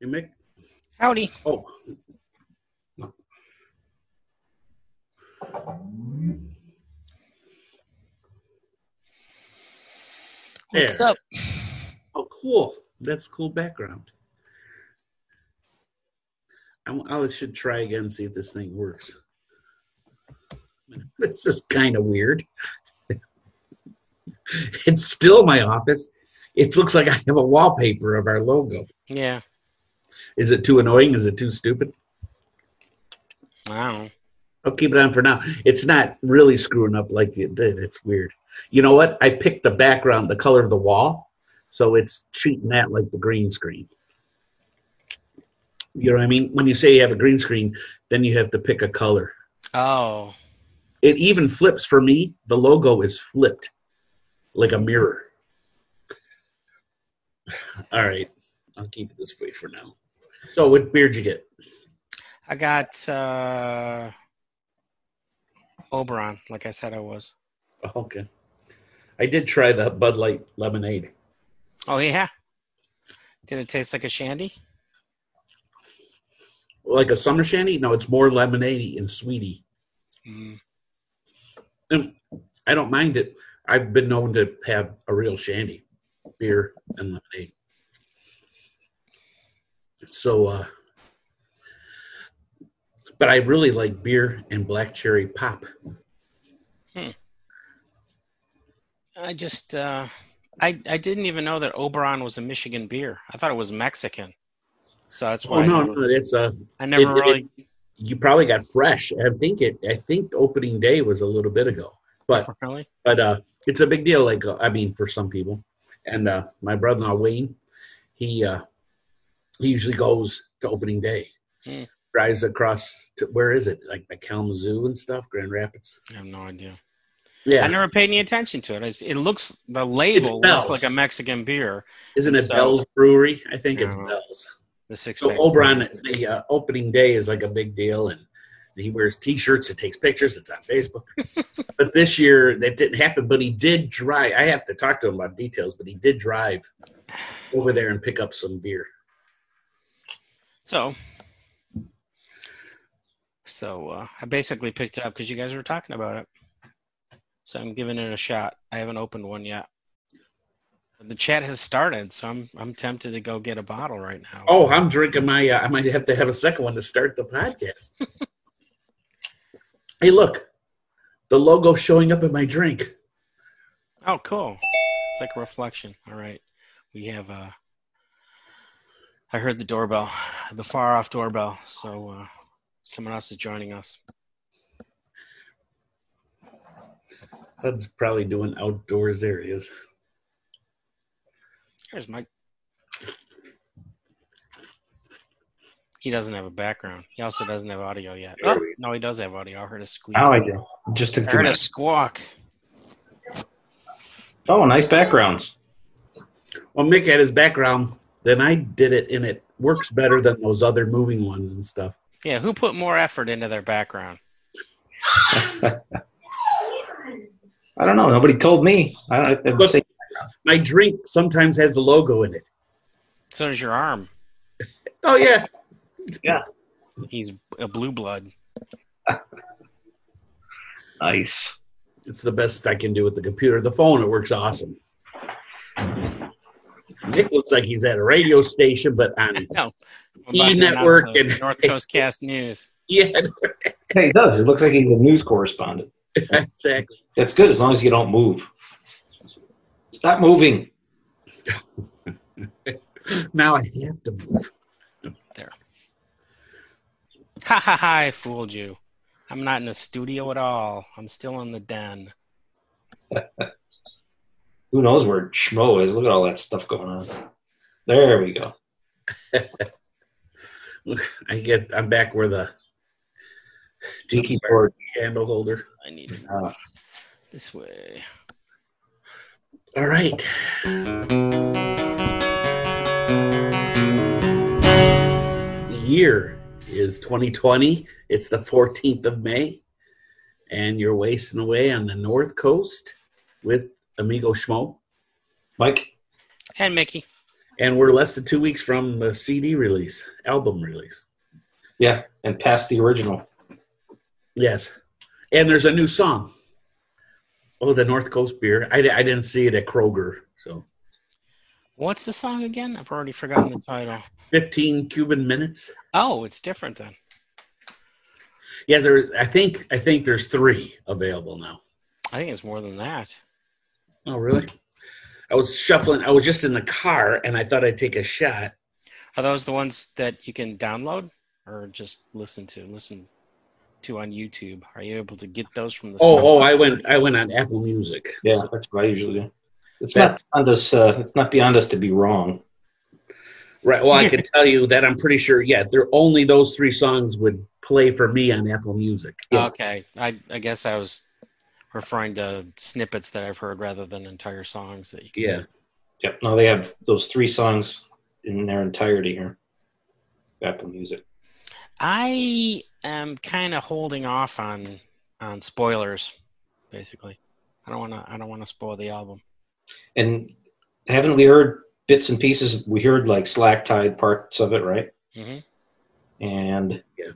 Hey, Mick. Howdy. Oh. What's There. up? Oh, cool. That's cool background. I, I should try again, see if this thing works. This is kind of weird. it's still my office. It looks like I have a wallpaper of our logo. Yeah. Is it too annoying? Is it too stupid? Wow. I'll keep it on for now. It's not really screwing up like it did. It's weird. You know what? I picked the background, the color of the wall, so it's treating that like the green screen. You know what I mean? When you say you have a green screen, then you have to pick a color. Oh. It even flips for me. The logo is flipped like a mirror. All right. I'll keep it this way for now. So, what beer did you get? I got uh Oberon, like I said I was. Oh, okay. I did try the Bud Light lemonade. Oh yeah. Did it taste like a shandy? Like a summer shandy? No, it's more lemonade and sweetie. Mm. And I don't mind it. I've been known to have a real shandy, beer and lemonade. So, uh, but I really like beer and black cherry pop. I just uh I I didn't even know that Oberon was a Michigan beer. I thought it was Mexican. So that's why Oh I no, never, no, it's a. I never it- it- really You probably got fresh. I think it. I think opening day was a little bit ago, but really. but uh, it's a big deal. Like uh, I mean, for some people, and uh, my brother-in-law Wayne, he uh, he usually goes to opening day, Hmm. drives across to where is it? Like by Kalamazoo and stuff, Grand Rapids. I have no idea. Yeah, I never paid any attention to it. It's, it looks the label looks like a Mexican beer. isn't it so- Bell's Brewery? I think it's. Bell's. The six So. Oberon, the uh, opening day is like a big deal, and he wears T-shirts. It takes pictures. It's on Facebook. but this year that didn't happen. But he did drive. I have to talk to him about details. But he did drive over there and pick up some beer. So, so uh, I basically picked it up because you guys were talking about it. So I'm giving it a shot. I haven't opened one yet. The chat has started, so I'm I'm tempted to go get a bottle right now. Oh, I'm drinking my. Uh, I might have to have a second one to start the podcast. hey, look, the logo showing up in my drink. Oh, cool. Like a reflection. All right. We have uh I heard the doorbell, the far off doorbell. So uh someone else is joining us. Hud's probably doing outdoors areas. Here's Mike. He doesn't have a background. He also doesn't have audio yet. Oh, no, he does have audio. I heard a squeak. Now I do. Just took I two heard a squawk. Oh, nice backgrounds. Well, Mick had his background. Then I did it, and it works better than those other moving ones and stuff. Yeah, who put more effort into their background? I don't know. Nobody told me. I don't. I'd say, My drink sometimes has the logo in it. So does your arm. Oh yeah. yeah, He's a blue blood. nice. it's the best I can do with the computer. The phone, it works awesome. Nick looks like he's at a radio station, but on E Network and- North Coast Cast News. yeah, Hey, he does. It looks like he's a news correspondent. exactly. That's good as long as you don't move. Stop moving. Now I have to move. There. Ha ha ha, I fooled you. I'm not in the studio at all. I'm still in the den. Who knows where Schmo is? Look at all that stuff going on. There we go. I get. I'm back where the tiki board handle holder. I need it Uh, this way. All right. The year is 2020. It's the 14th of May, and you're wasting away on the North Coast with Amigo Schmo. Mike, And Mickey. And we're less than two weeks from the CD release, album release. Yeah, and past the original. Yes. And there's a new song. Oh, the North Coast beer. I, I didn't see it at Kroger. So What's the song again? I've already forgotten the title. 15 Cuban minutes. Oh, it's different then. Yeah, there. I think I think there's three available now. I think it's more than that. Oh, really? I was shuffling. I was just in the car, and I thought I'd take a shot. Are those the ones that you can download or just listen to? Listen to on YouTube. Are you able to get those from the? Oh, site? oh, I went. I went on Apple Music. Yeah, that's what I usually do. It's not beyond us. Uh, it's not beyond us to be wrong. Right. Well, I can tell you that I'm pretty sure. Yeah, there only those three songs would play for me on Apple Music. Yeah. Okay, I I guess I was referring to snippets that I've heard rather than entire songs that you can. Yeah. Yep. No, they have those three songs in their entirety here. Apple Music. I am kind of holding off on on spoilers, basically. I don't want to. I don't want to spoil the album. And haven't we heard bits and pieces? We heard like Slack Tide parts of it, right? hmm And Yeah.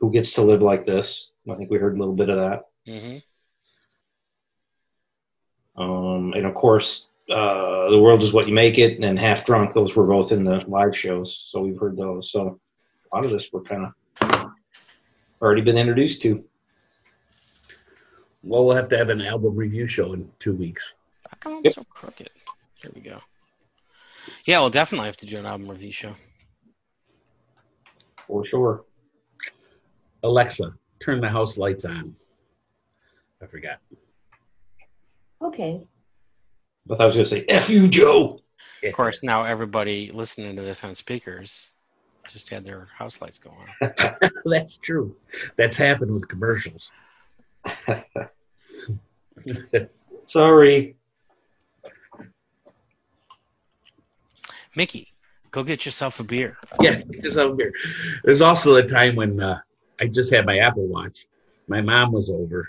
Who Gets to Live Like This? I think we heard a little bit of that. Hmm Um, and of course, uh, The World is What You Make It and Half Drunk, those were both in the live shows. So we've heard those. So a lot of this we're kind of already been introduced to. Well, we'll have to have an album review show in two weeks. How come I'm Yep. so crooked? Here we go. Yeah, we'll definitely have to do an album review show. For sure. Alexa, turn the house lights on. I forgot. Okay. But I was going to say, F you, Joe. Of course, now everybody listening to this on speakers just had their house lights go on. That's true. That's happened with commercials. Sorry. Mickey, go get yourself a beer. Yeah, just over here. There's also a time when uh, I just had my Apple Watch. My mom was over,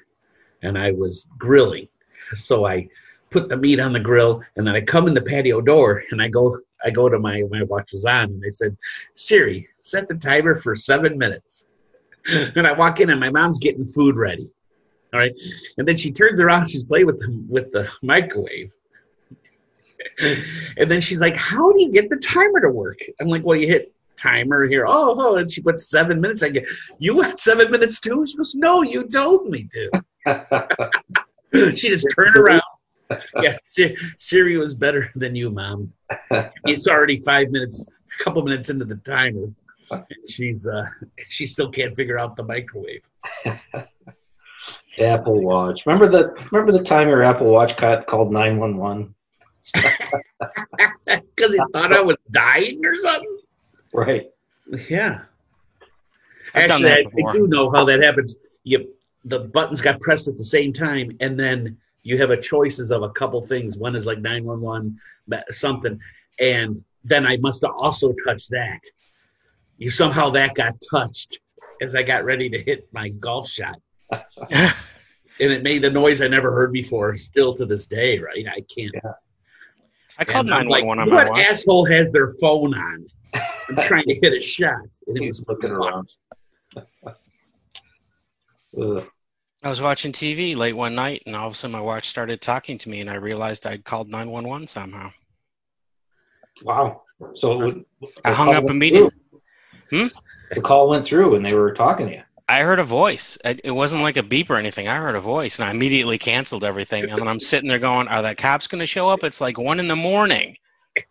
and I was grilling. So I put the meat on the grill, and then I come in the patio door, and I go, I go to my my watch was on, and they said, Siri, set the timer for seven minutes. And I walk in, and my mom's getting food ready. All right, and then she turns around, she's playing with the with the microwave. And then she's like, "How do you get the timer to work?" I'm like, "Well, you hit timer here. Oh, oh!" And she put seven minutes. I get, "You want seven minutes too?" She goes, "No, you told me to." she just turned around. Yeah, Si- Siri was better than you, mom. It's already five minutes, a couple minutes into the timer. She's uh, she still can't figure out the microwave Apple Watch. Remember the remember the time your Apple Watch got called nine one one? because he thought I was dying or something. Right. Yeah. I've Actually, I. I do know how that happens. You the buttons got pressed at the same time, and then you have a choices of a couple things. One is like nine one one something, and then I must have also touched that. You somehow that got touched as I got ready to hit my golf shot, and it made the noise I never heard before. Still to this day, right? I can't. I called And I'm like, on my what watch. asshole has their phone on? I'm trying to hit a shot, and it He's was looking around. I was watching TV late one night, and all of a sudden my watch started talking to me, and I realized I'd called 911 somehow. Wow. So it would- I hung up went immediately. through. Hmm? The call went through, and they were talking to you. I heard a voice. It it wasn't like a beep or anything. I heard a voice, and I immediately canceled everything. And I'm sitting there going, "Are the cops going to show up?" It's like one in the morning.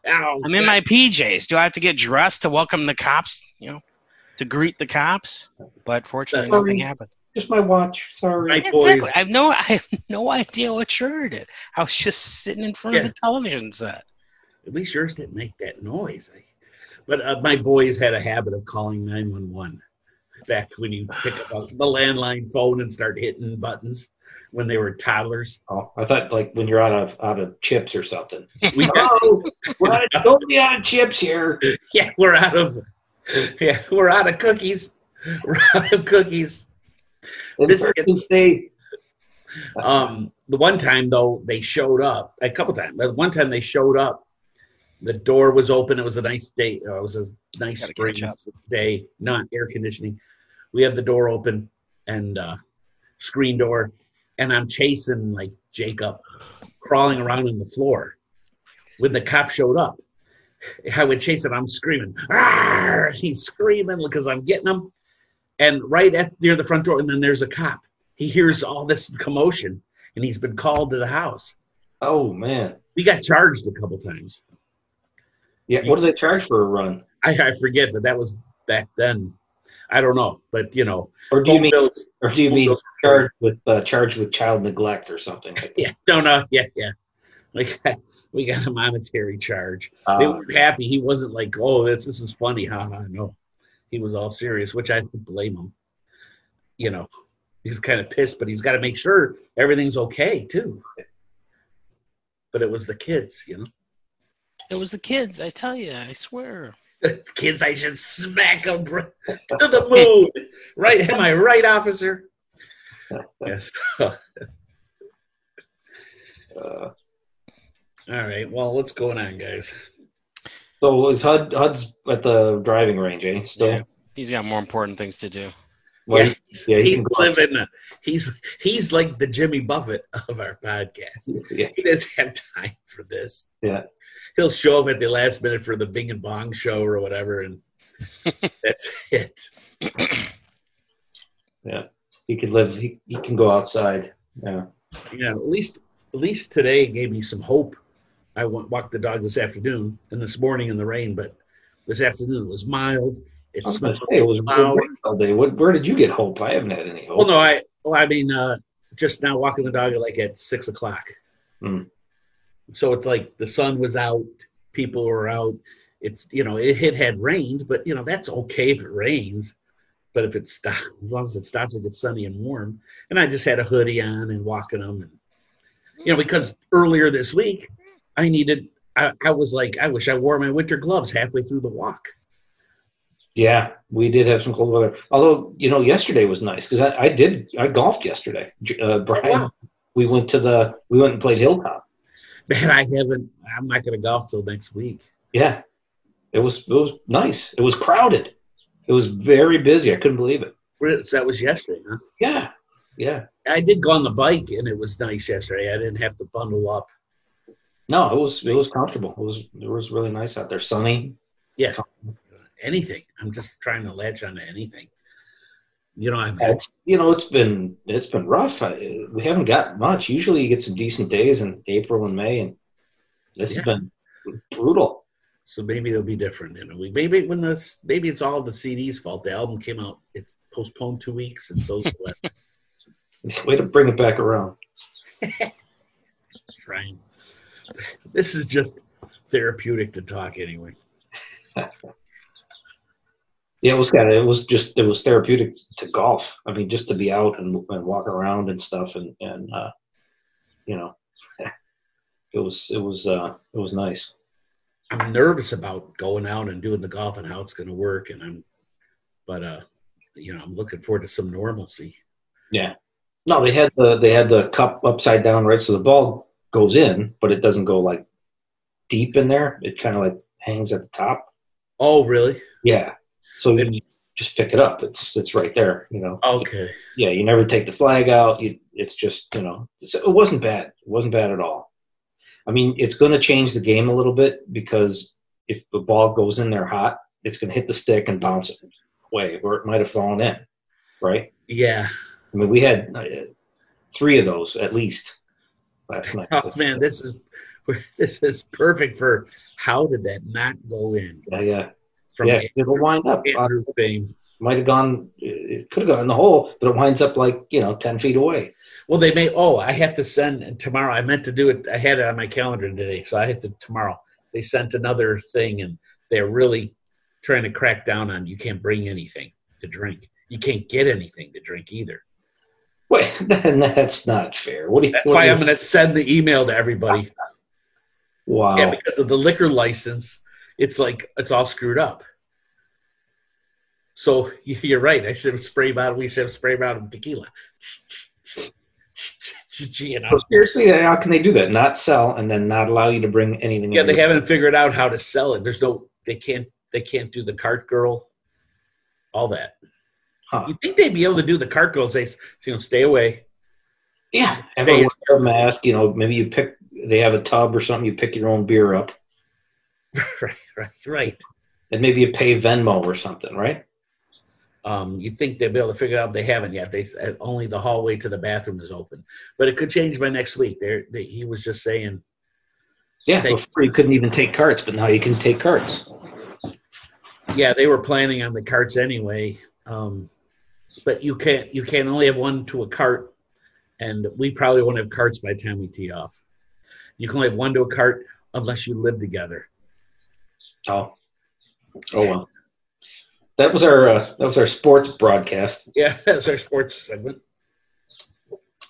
Ow, I'm in my PJs. Do I have to get dressed to welcome the cops? You know, to greet the cops? But fortunately, Sorry. nothing happened. Just my watch. Sorry. My Yeah, boys. exactly. I have no, I have no idea what triggered it. I was just sitting in front of the television set. At least yours didn't make that noise. I, but uh, my boys had a habit of calling 911 back when you pick up the landline phone and start hitting buttons when they were toddlers. Oh, I thought like when you're out of out of chips or something. We Oh, we're out of, don't be out of chips here. yeah, we're out of yeah, we're out of cookies. We're out of cookies. This- This state. Um, the one time though they showed up a couple times. But one time they showed up The door was open. It was a nice day. Uh, it was a nice spring day, not air conditioning. We had the door open and uh, screen door, and I'm chasing like Jacob, crawling around on the floor. When the cop showed up, I would chase him. I'm screaming. "Arr!" He's screaming because I'm getting him. And right at near the front door, and then there's a cop. He hears all this commotion, and he's been called to the house. Oh man. We got charged a couple times. Yeah. What do they charge for a run? I, I forget that that was back then. I don't know, but you know, Or do you mean, those- or do you home mean bills- charged with uh, charged with child neglect or something? Like yeah, no, no, yeah, yeah. We got we got a monetary charge. that? they Uh, were happy. He wasn't like, oh, this this is funny, ha ha. No, he was all serious, which I don't blame him. You know, he's kind of pissed, but he's got to make sure everything's okay too. But it was the kids, you know. It was the kids. I tell you, I swear. kids, I should smack them to the moon. Right? Am I right, officer? Yes. All uh, right. Well, what's going on, guys? so was Hud Hud's at the driving range, eh? Still. Yeah. He's got more important things to do. Well, yeah, he's, yeah, he he's living. a- He's he's like the Jimmy Buffett of our podcast. yeah. He doesn't have time for this. Yeah. He'll show up at the last minute for the Bing and Bong show or whatever, and that's it. Yeah, he can live. He, he can go outside. Yeah. Yeah, at least at least today gave me some hope. I went walked the dog this afternoon and this morning in the rain, but this afternoon it was mild. It I was gonna smelled say, it was flower. rain all day. What, where did you get hope? I haven't had any hope. Well, no, I well, I mean, uh, just now walking the dog at like at six o'clock. Hmm. So it's like the sun was out, people were out. It's you know it, it had rained, but you know that's okay if it rains. But if it stops, as long as it stops, it gets sunny and warm. And I just had a hoodie on and walking them, and you know because earlier this week I needed. I, I was like, I wish I wore my winter gloves halfway through the walk. Yeah, we did have some cold weather. Although you know, yesterday was nice because I, I did I golfed yesterday. Uh, Brian, wow. we went to the we went and played Hilltop. Man, I haven't. I'm not going to golf till next week. Yeah, it was it was nice. It was crowded. It was very busy. I couldn't believe it. Where- That was yesterday, huh? Yeah, yeah. I did go on the bike and it was nice yesterday. I didn't have to bundle up. No, it was it was comfortable. It was it was really nice out there. Sunny. Yeah. Anything. I'm just trying to latch onto anything. You know, It's, you know, it's been it's been rough. I, we haven't got much. Usually, you get some decent days in April and May, and this Yeah. has been brutal. so maybe it'll be different in a week. Maybe when this maybe it's all the CD's fault. The album came out, it's postponed two weeks and so Way to bring it back around. trying. This is just therapeutic to talk anyway. Yeah, it was kind of it was just it was therapeutic to golf. I mean, just to be out and, and walk around and stuff, and and uh, you know, it was it was uh, it was nice. I'm nervous about going out and doing the golf and how it's going to work, and I'm, but uh, you know, I'm looking forward to some normalcy. Yeah. No, they had the they had the cup upside down, right? So the ball goes in, but it doesn't go like deep in there. It kind of like hangs at the top. Oh, really? Yeah. So you just pick it up. It's it's right there. You know. Okay. Yeah. You never take the flag out. You, it's just you know. It wasn't bad. It wasn't bad at all. I mean, it's going to change the game a little bit because if the ball goes in there hot, it's going to hit the stick and bounce it away, or it might have fallen in. Right. Yeah. I mean, we had uh, three of those at least last night. Oh man, this is this is perfect for how did that not go in Yeah, yeah, from yeah. It'll wind up. Might have gone. It could have gone in the hole, but it winds up like you know ten feet away. Well, they may. Oh, I have to send tomorrow. I meant to do it. I had it on my calendar today, so I have to tomorrow. They sent another thing, and they're really trying to crack down on you can't bring anything to drink. You can't get anything to drink either. Wait, then that's not fair. What do you? That's what why do I'm going to send the email to everybody. Wow. Yeah, because of the liquor license, it's like it's all screwed up. So you're right. I should have spray bottle. We should have spray bottle of tequila. You know? Seriously, how can they do that? Not sell and then not allow you to bring anything. Yeah, they haven't figured out how to sell it. There's no, they can't, they can't do the cart girl, all that. Huh. You think they'd be able to do the cart girl? and Say, you know, stay away. Yeah, everyone wear a mask. You know, maybe you pick. They have a tub or something. You pick your own beer up, right, right, right. and maybe you pay Venmo or something, right? Um, you think they'll be able to figure it out? They haven't yet. They uh, only the hallway to the bathroom is open, but it could change by next week. There, they, he was just saying. Yeah, before you couldn't even take carts, but now you can take carts. Yeah, they were planning on the carts anyway, um, but you can't. You can only have one to a cart, and we probably won't have carts by the time we tee off. You can only have one to a cart unless you live together. Oh, oh well. That was our uh, that was our sports broadcast. Yeah, that's our sports segment.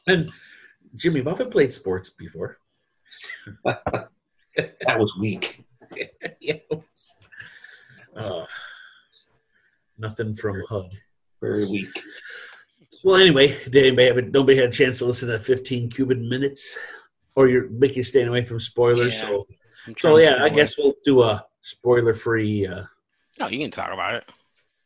And Jimmy Buffett played sports before. That was weak. yeah. Uh, nothing from Hud. Very weak. Well, anyway, did anybody have a, nobody had a chance to listen to 15 Cuban minutes, or you're making staying away from spoilers. Yeah. So, so yeah, I of guess we'll do a spoiler-free. Uh, what- No, you can talk about it.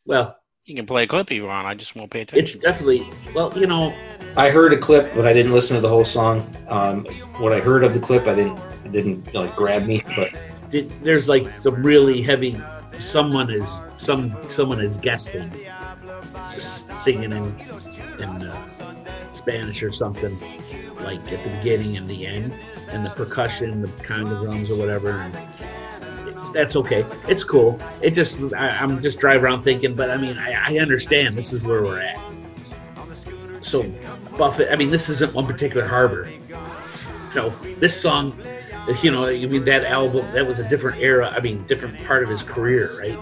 well, You can play a clip if you want. I just won't pay attention. it's definitely well, you know, I heard a clip, but I didn't listen to the whole song. Um, what I heard of the clip, I didn't it didn't like grab me. But th- there's like some really heavy. Someone is some someone is guesting, singing in in uh, Spanish or something, like at the beginning and the end, and the percussion, the kind of drums or whatever. And that's okay. It's cool. It just I, I'm just driving around thinking, but I mean I, I understand this is where we're at. So Buffett, I mean this isn't one particular harbor. No, this song you know, I mean that album that was a different era. I mean, different part of his career, right?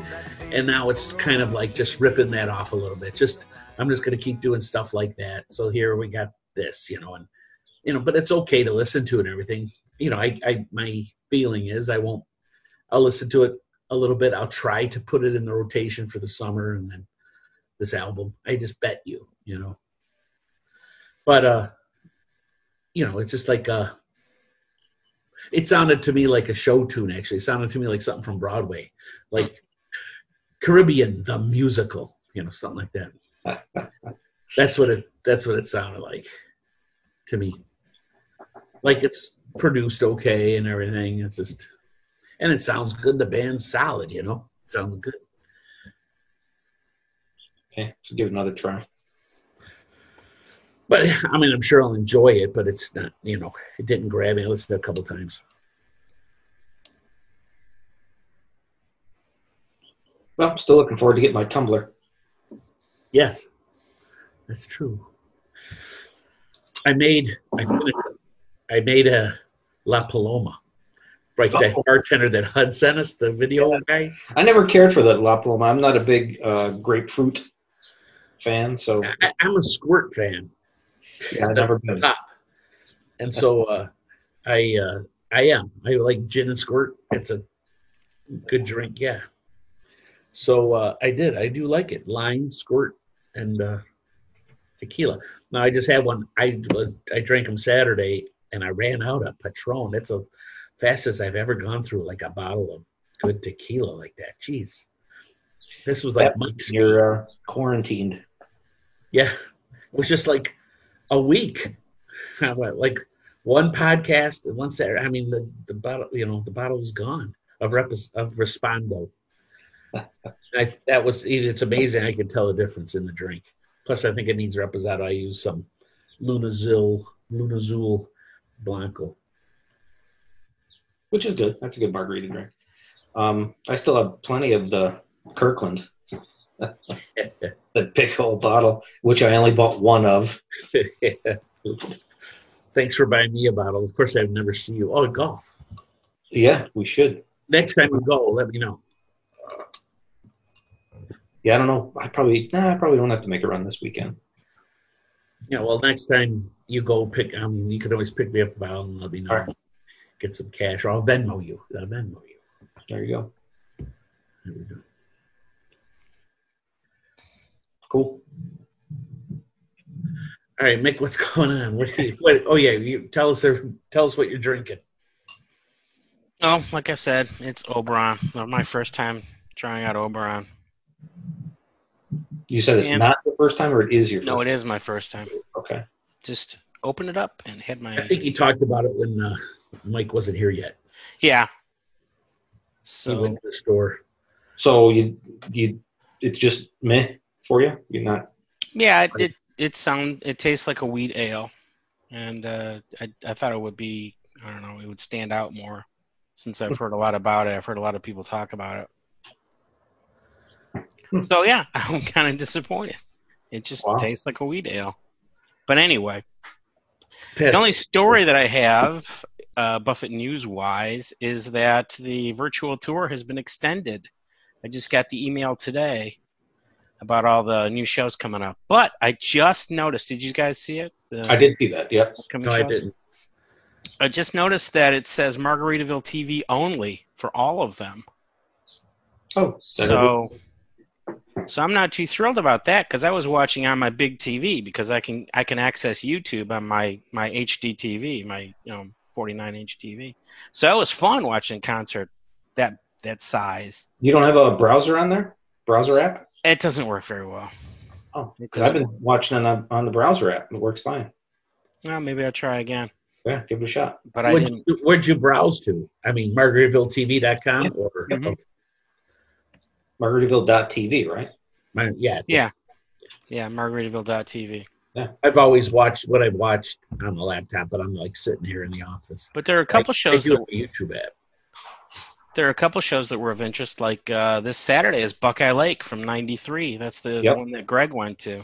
And now it's kind of like just ripping that off a little bit. Just I'm just going to keep doing stuff like that. So here we got this, you know, and you know, but it's okay to listen to and everything. You know, I, I my feeling is I won't. I'll listen to it a little bit. I'll try to put it in the rotation for the summer, and then this album. I just bet you, you know. But uh, you know, it's just like uh it sounded to me like a show tune actually it sounded to me like something from broadway like caribbean the musical you know something like that that's what it that's what it sounded like to me like it's produced okay and everything it's just and it sounds good the band's solid you know sounds good okay, so give it another try. but i mean i'm sure i'll enjoy it but it's not you know it didn't grab me i listened to it a couple times Well, I'm still looking forward to getting my tumbler. Yes, that's true. I made I finished I made a La Paloma. Right, that Oh. bartender that Hud sent us, the video guy. I never cared for that La Paloma. I'm not a big uh, grapefruit fan, so I, I'm a squirt fan. yeah, I've never been. Top. And so uh, I uh, I am. I like gin and squirt. It's a good drink, yeah. So uh, I did. I do like it. Lime, squirt, and uh, tequila. Now I just had one. I I drank them Saturday, and I ran out of Patron. That's the fastest I've ever gone through like a bottle of good tequila like that. Jeez, this was like That- Mike's. You're uh, quarantined. Yeah, it was just like a week. Like one podcast and one Saturday. I mean, the the bottle, you know, the bottle was gone of rep of Respondo. I, that was it's amazing. I could tell the difference in the drink. Plus, I think it needs Reposado. I use some Lunazil Lunazul Blanco. Which is good. That's a good margarita drink. Um, I still have plenty of the Kirkland, the big old bottle, which I only bought one of. Thanks for buying me a bottle. Of course, I've never seen you. Oh, golf. Yeah, we should. Next time we go, let me know. Yeah, I don't know. I probably, nah, I probably don't have to make a run this weekend. Yeah, well, next time you go pick, um, you can always pick me up a bottle and let me know. Right. Get some cash, or I'll Venmo you. I'll Venmo you. There you go. There we go. Cool. All right, Mick, what's going on? What, what, oh yeah, you tell us. Tell us what you're drinking. Oh, like I said, it's Oberon. My first time trying out Oberon. You said it's Yeah. not the first time, or it is your first No, it is my first time. Okay. Just open it up and hit my. I think he talked about it when uh, Mike wasn't here yet. Yeah. He So went to the store. So you you it's just meh for you. You're not. yeah, it it, it sound it tastes like a wheat ale, and uh, I I thought it would be I don't know it would stand out more since I've heard a lot about it. I've heard a lot of people talk about it. So yeah, I'm kind of disappointed. It just Wow. tastes like a wheat ale. But anyway, Pets. The only story that I have, uh, Buffett News wise, is that the virtual tour has been extended. I just got the email today about all the new shows coming up. But I just noticed. Did you guys see it? The I did see that. Yep. upcoming No, I didn't. I just noticed that it says Margaritaville TV only for all of them. Oh, So, so I'm not too thrilled about that because I was watching on my big TV because I can I can access YouTube on my my HD TV, my you know 49 inch TV. So it was fun watching concert that that size. you don't have a browser on there? Browser app? It doesn't work very well. Oh, It 'cause I've doesn't been watching on the, on the browser app. and It works fine. Well, maybe I'll try again. Yeah, give it a shot. But I Where'd didn't. you, where'd you browse to? I mean, MargaritavilleTV.com or Mhm. Margaritaville.tv, right? My, yeah, Yeah, yeah, Margaritaville.tv. I've always watched what I've watched on the laptop, but I'm like sitting here in the office. But there are a couple I, shows I that YouTube app. there are a couple shows that were of interest. Like uh, this Saturday is Buckeye Lake from '93. That's the Yep. one that Greg went to.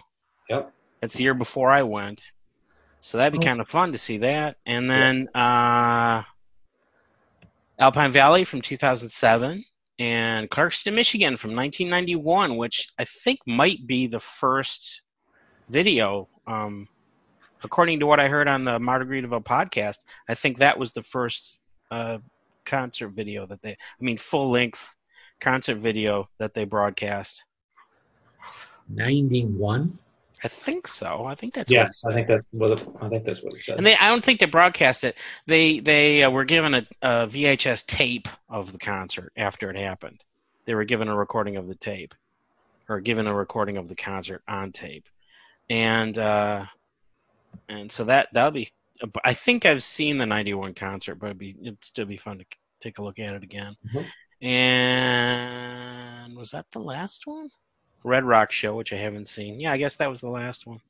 Yep. That's the year before I went. So that'd be Oh. kind of fun to see that. And then uh, Alpine Valley from 2007 and Clarkston, Michigan from 1991, which I think might be the first video. Um, according to what I heard on the Margaritaville podcast, I think that was the first uh, concert video that they, I mean, full length concert video that they broadcast. 91. I think so. I think that's Yes. I think that's what it, I think that's what it said. And they, I don't think they broadcast it. They they uh, were given a, a VHS tape of the concert after it happened. They were given a recording of the tape, or given a recording of the concert on tape, and uh, and so that that'll be. I think I've seen the '91 concert, but it'd be it'd still be fun to take a look at it again. Mhm. And was that the last one? Red Rock show, which I haven't seen. Yeah, I guess that was the last one.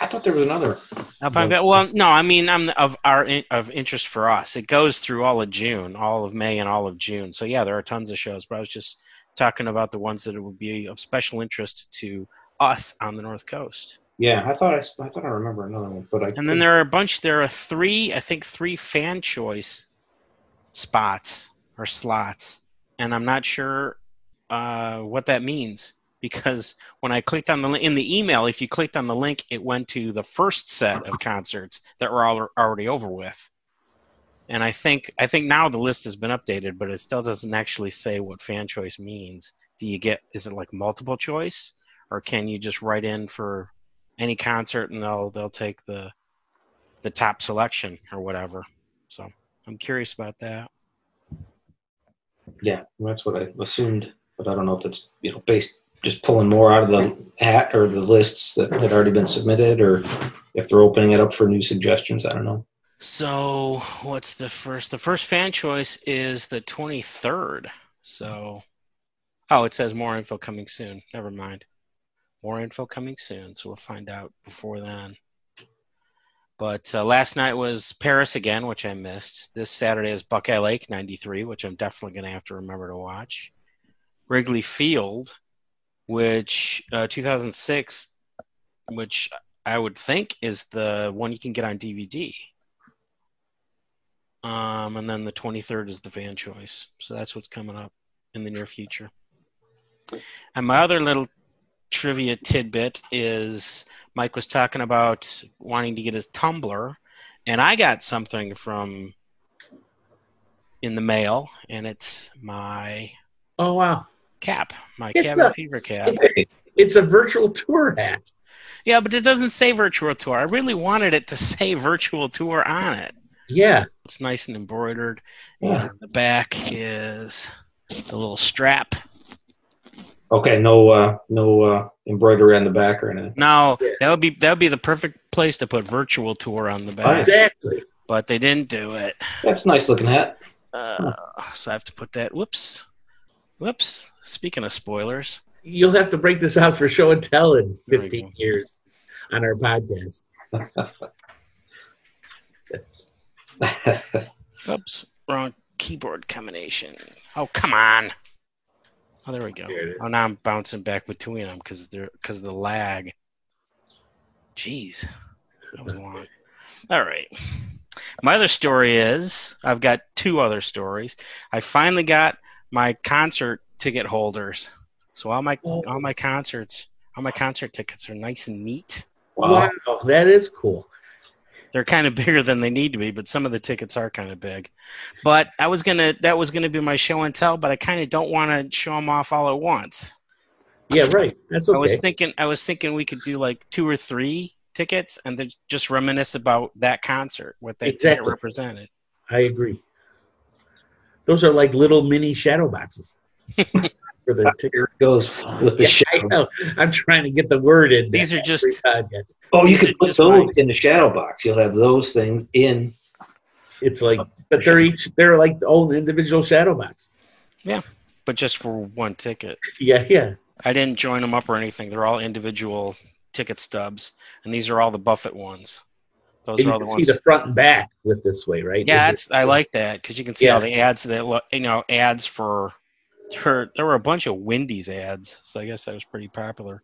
I thought there was another. Alpine Well- well, no, I mean I'm of our of interest for us. It goes through all of June, all of May, and all of June. So yeah, there are tons of shows. But I was just talking about the ones that would be of special interest to us on the North Coast. Yeah, I thought I, I thought I remember another one, but I. And then there are a bunch. There are three, I think, three fan choice spots or slots, and I'm not sure uh, what that means because when I clicked on the in the email, if you clicked on the link, it went to the first set of concerts that were al- already over with. And I think I think now the list has been updated, but it still doesn't actually say what fan choice means. Do you get is it like multiple choice, or can you just write in for any concert and they'll they'll take the the top selection or whatever. So I'm curious about that. Yeah, that's what I assumed, but I don't know if it's you know based just pulling more out of the hat or the lists that had already been submitted, or if they're opening it up for new suggestions. I don't know. So what's the first? The first fan choice is the 23rd. So oh, it says more info coming soon. Never mind. More info coming soon. So we'll find out before then. But uh, last night was Paris again, which I missed. This Saturday is Buckeye Lake 93, which I'm definitely going to have to remember to watch. Wrigley Field, which uh, 2006, which I would think is the one you can get on DVD. Um, and then the 23rd is the fan choice. So that's what's coming up in the near future. And my other little trivia tidbit is Mike was talking about wanting to get his tumbler, and I got something from in the mail, and it's my Oh wow, cap, my It's cabin a- fever cap. it's a, it's a virtual tour hat. Yeah, but it doesn't say virtual tour. I really wanted it to say virtual tour on it. Yeah, It's nice and embroidered. Yeah. And the back is the little strap. Okay, no, uh, no uh, embroidery on the back or anything. No, Yeah. that would be that would be the perfect place to put virtual tour on the back, exactly. but they didn't do it. That's a nice looking hat. Uh, so I have to put that. Whoops, whoops. Speaking of spoilers, You'll have to break this out for show and tell in 15 years on our podcast. oops, wrong keyboard combination. Oh come on. Oh, there we go. There it is. Oh, now I'm bouncing back between them because they're because of the lag. Jeez, that was long. All right. My other story is I've got two other stories. I finally got my concert ticket holders. So all my Oh. all my concerts, all my concert tickets are nice and neat. Wow. that is cool. They're kind of bigger than they need to be, but some of the tickets are kind of big. But I was gonna that was gonna be my show and tell, but I kind of don't want to show them off all at once. Yeah, right. That's okay. I was thinking I was thinking we could do like two or three tickets and then just reminisce about that concert, what they Exactly. represented. I agree. Those are like little mini shadow boxes for the it goes with the Yeah, I shadow. know. I'm trying to get the word in. These are just-. Oh, you could put those mine. in the shadow box. You'll have those things in. It's like, but they're each they're like the old individual shadow boxes. Yeah, but just for one ticket. Yeah, yeah. I didn't join them up or anything. They're all individual ticket stubs, and these are all the Buffett ones. Those And are you all the can ones. see the front and back with this way, right? yeah, Is that's I like that because you can see all the ads that look, you know ads for. There, there were a bunch of Wendy's ads, so I guess that was pretty popular.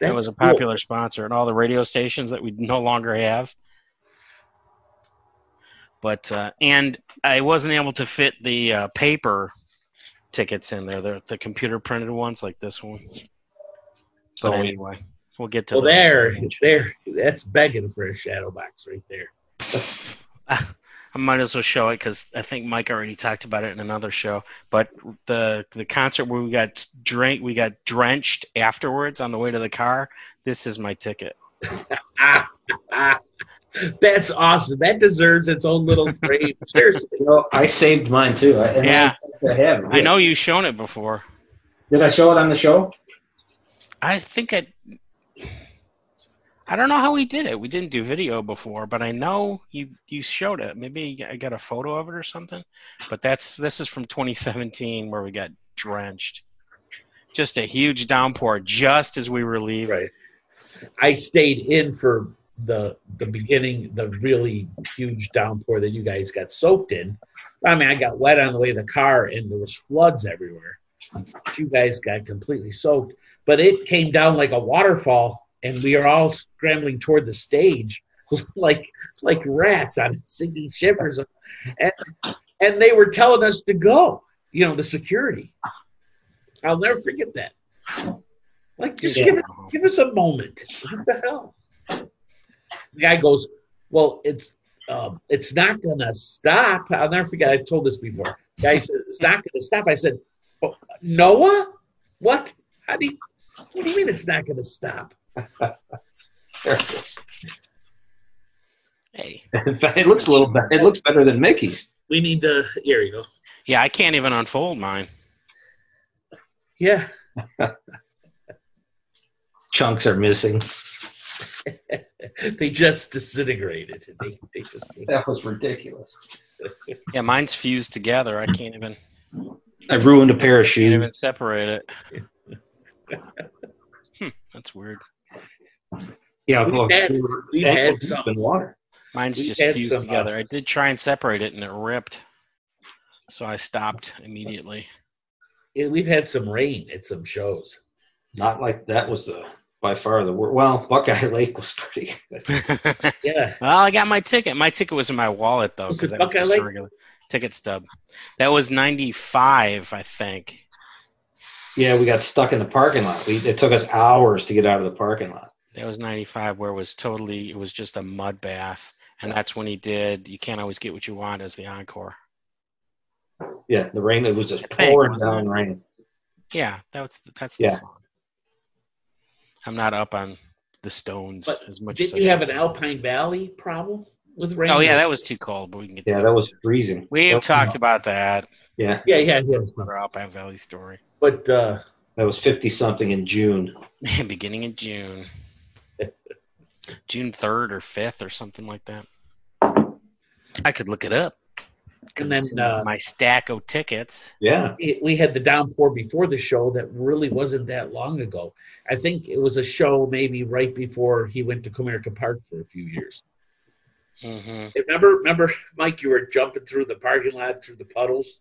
that was a cool. popular sponsor, and all the radio stations that we no longer have. But uh, and I wasn't able to fit the uh, paper tickets in there. The the computer printed ones like this one. But So anyway, we'll get to Well, those. there, there. That's begging for a shadow box right there. I might as well show it because I think Mike already talked about it in another show. But the the concert where we got drank, we got drenched afterwards on the way to the car. This is my ticket. That's awesome. That deserves its own little frame. Seriously. you know, I saved mine too. I, and Yeah. I, I have. it. I know you've shown it before. Did I show it on the show? I think I. I don't know how we did it. We didn't do video before, but I know you you showed it. Maybe I got a photo of it or something. But that's this is from 2017 where we got drenched. Just a huge downpour just as we were leaving. Right. I stayed in for the the beginning, the really huge downpour that you guys got soaked in. I mean, I got wet on the way to the car, and there was floods everywhere. You guys got completely soaked, but it came down like a waterfall, and we are all scrambling toward the stage like like rats on sinking shippers, and and they were telling us to go. You know, the security. I'll never forget that. Like, just Yeah. give it give us a moment. What the hell? The guy goes, Well, it's um, it's not gonna stop. I'll never forget. I told this before. The guy said it's not gonna stop. I said, oh, Noah, what? How do you, what do you mean it's not gonna stop? There it is. Hey, In fact, it looks a little better. It looks better than Mickey's. We need to. Here you go. yeah, I can't even unfold mine. Yeah, Chunks are missing. they just disintegrated. They, they just. That was ridiculous. Yeah, mine's fused together. I can't even I ruined a pair of shoes. can't even separate it. Hmm, that's weird. Yeah, We've well, had- we were we've ankle had some. in water. Mine's We just fused some, uh, together. I did try and separate it, and it ripped. So I stopped immediately. Yeah, we've had some rain at some shows. Not like that was the by far the worst. Well, Buckeye Lake was pretty good. Yeah, well, I got my ticket. My ticket was in my wallet though, because it that Buckeye a Lake? regular ticket stub. That was ninety five, I think. Yeah, we got stuck in the parking lot. We, it took us hours to get out of the parking lot. That was ninety five, where it was totally it was just a mud bath, and that's when he did. You can't always get what you want as the encore. Yeah, the rain. It was just I think, pouring wasn't down rain. Yeah, that was that's the Yeah. song. I'm not up on the Stones But as much. as Did you have an Alpine Valley problem with rain? Oh yeah, that was too cold, but we can get. Yeah, that. that was freezing. We've That- talked about that. Yeah, yeah, yeah, yeah. Our Alpine Valley story. But uh, that was fifty something in June. Beginning in June. June third or fifth or something like that. I could look it up. And then, uh, my stack of tickets. Yeah, we we had the downpour before the show that really wasn't that long ago. I think it was a show maybe right before he went to Comerica Park for a few years. Hmm Remember, remember, Mike, you were jumping through the parking lot through the puddles,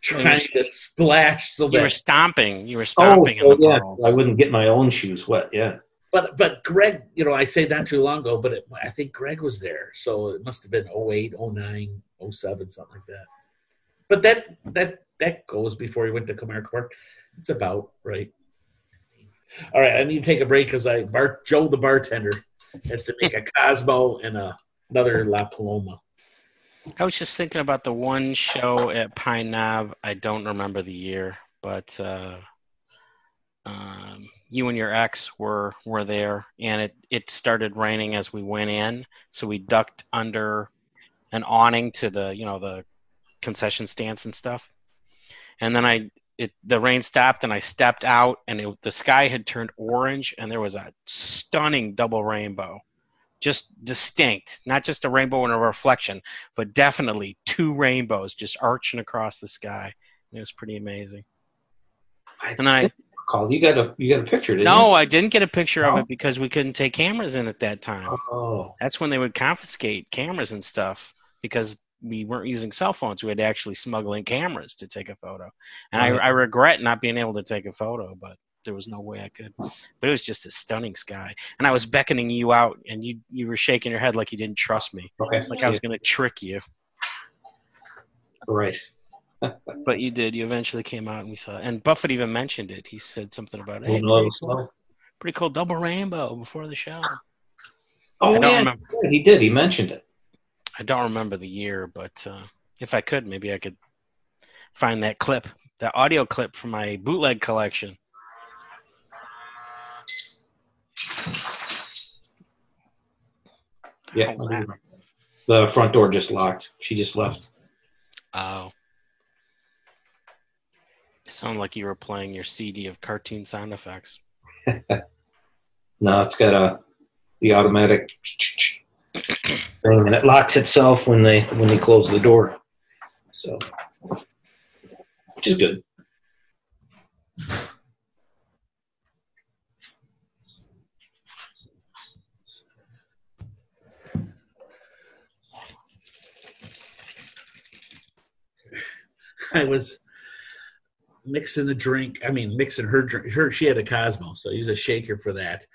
trying to splash so You were stomping. You were Oh, stomping so in the yeah, puddles. I wouldn't get my own shoes wet. Yeah, But but Greg, you know, I say that too long ago, but it, I think Greg was there, so it must have been 08, 09, 07, something like that. But that that that goes before he went to Comerica Park. It's about right. All right, I need to take a break because I Bart Joe the bartender has to make a Cosmo and a, another La Paloma. I was just thinking about the one show at Pine Knob. I don't remember the year, but uh, um, you and your ex were were there, and it it started raining as we went in, so we ducked under an awning to the you know the concession stands and stuff, and then I. It, the rain stopped and I stepped out and it, the sky had turned orange and there was a stunning double rainbow, just distinct, not just a rainbow and a reflection, but definitely two rainbows just arching across the sky. It was pretty amazing. I And I Call you got a you got a picture, didn't no, you? I didn't get a picture of it oh. because we couldn't take cameras in at that time. Oh, That's when they would confiscate cameras and stuff because we weren't using cell phones. We had to actually smuggle in cameras to take a photo. And I, I regret not being able to take a photo, but there was no way I could. But it was just a stunning sky. And I was beckoning you out, and you you were shaking your head like you didn't trust me, okay. like I was going to trick you. right. But you did. You eventually came out and we saw it. And Buffett even mentioned it. He said something about hey, a pretty, cool, pretty cool double rainbow before the show. Oh I don't yeah, remember. he did. He mentioned it. I don't remember the year, but uh, if I could, maybe I could find that clip, that audio clip from my bootleg collection. Yeah. How's that? The front door just locked. She just left. Oh. It sounded like you were playing your CD of cartoon sound effects. No, it's got a the automatic thing, and it locks itself when they when they close the door. So, which is good. I was mixing the drink. I mean, mixing her drink. Her she had a Cosmo, so I used a shaker for that.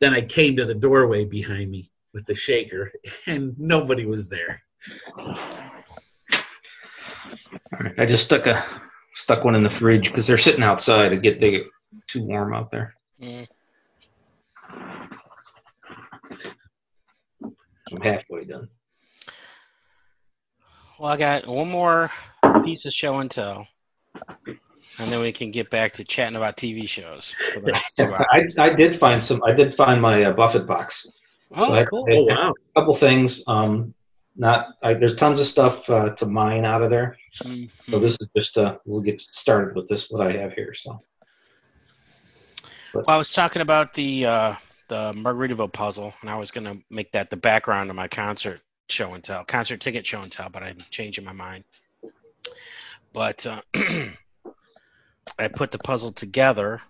Then I came to the doorway behind me with the shaker, and nobody was there. All right, I just stuck a stuck one in the fridge because they're sitting outside. It get they get too warm out there. Mm. I'm halfway done. Well, I got one more piece of show and tell, and then we can get back to chatting about TV shows for the next two hours. I, I did find some. I did find my uh, Buffett box. Oh, I- cool. Oh wow! A couple things. Um, not I, there's tons of stuff uh, to mine out of there. Mhm. So this is just uh, we'll get started with this. What I have here. So Well, I was talking about the uh, the Margaritaville puzzle, and I was going to make that the background of my concert show and tell, concert ticket show and tell, but I'm changing my mind. But uh, I put the puzzle together,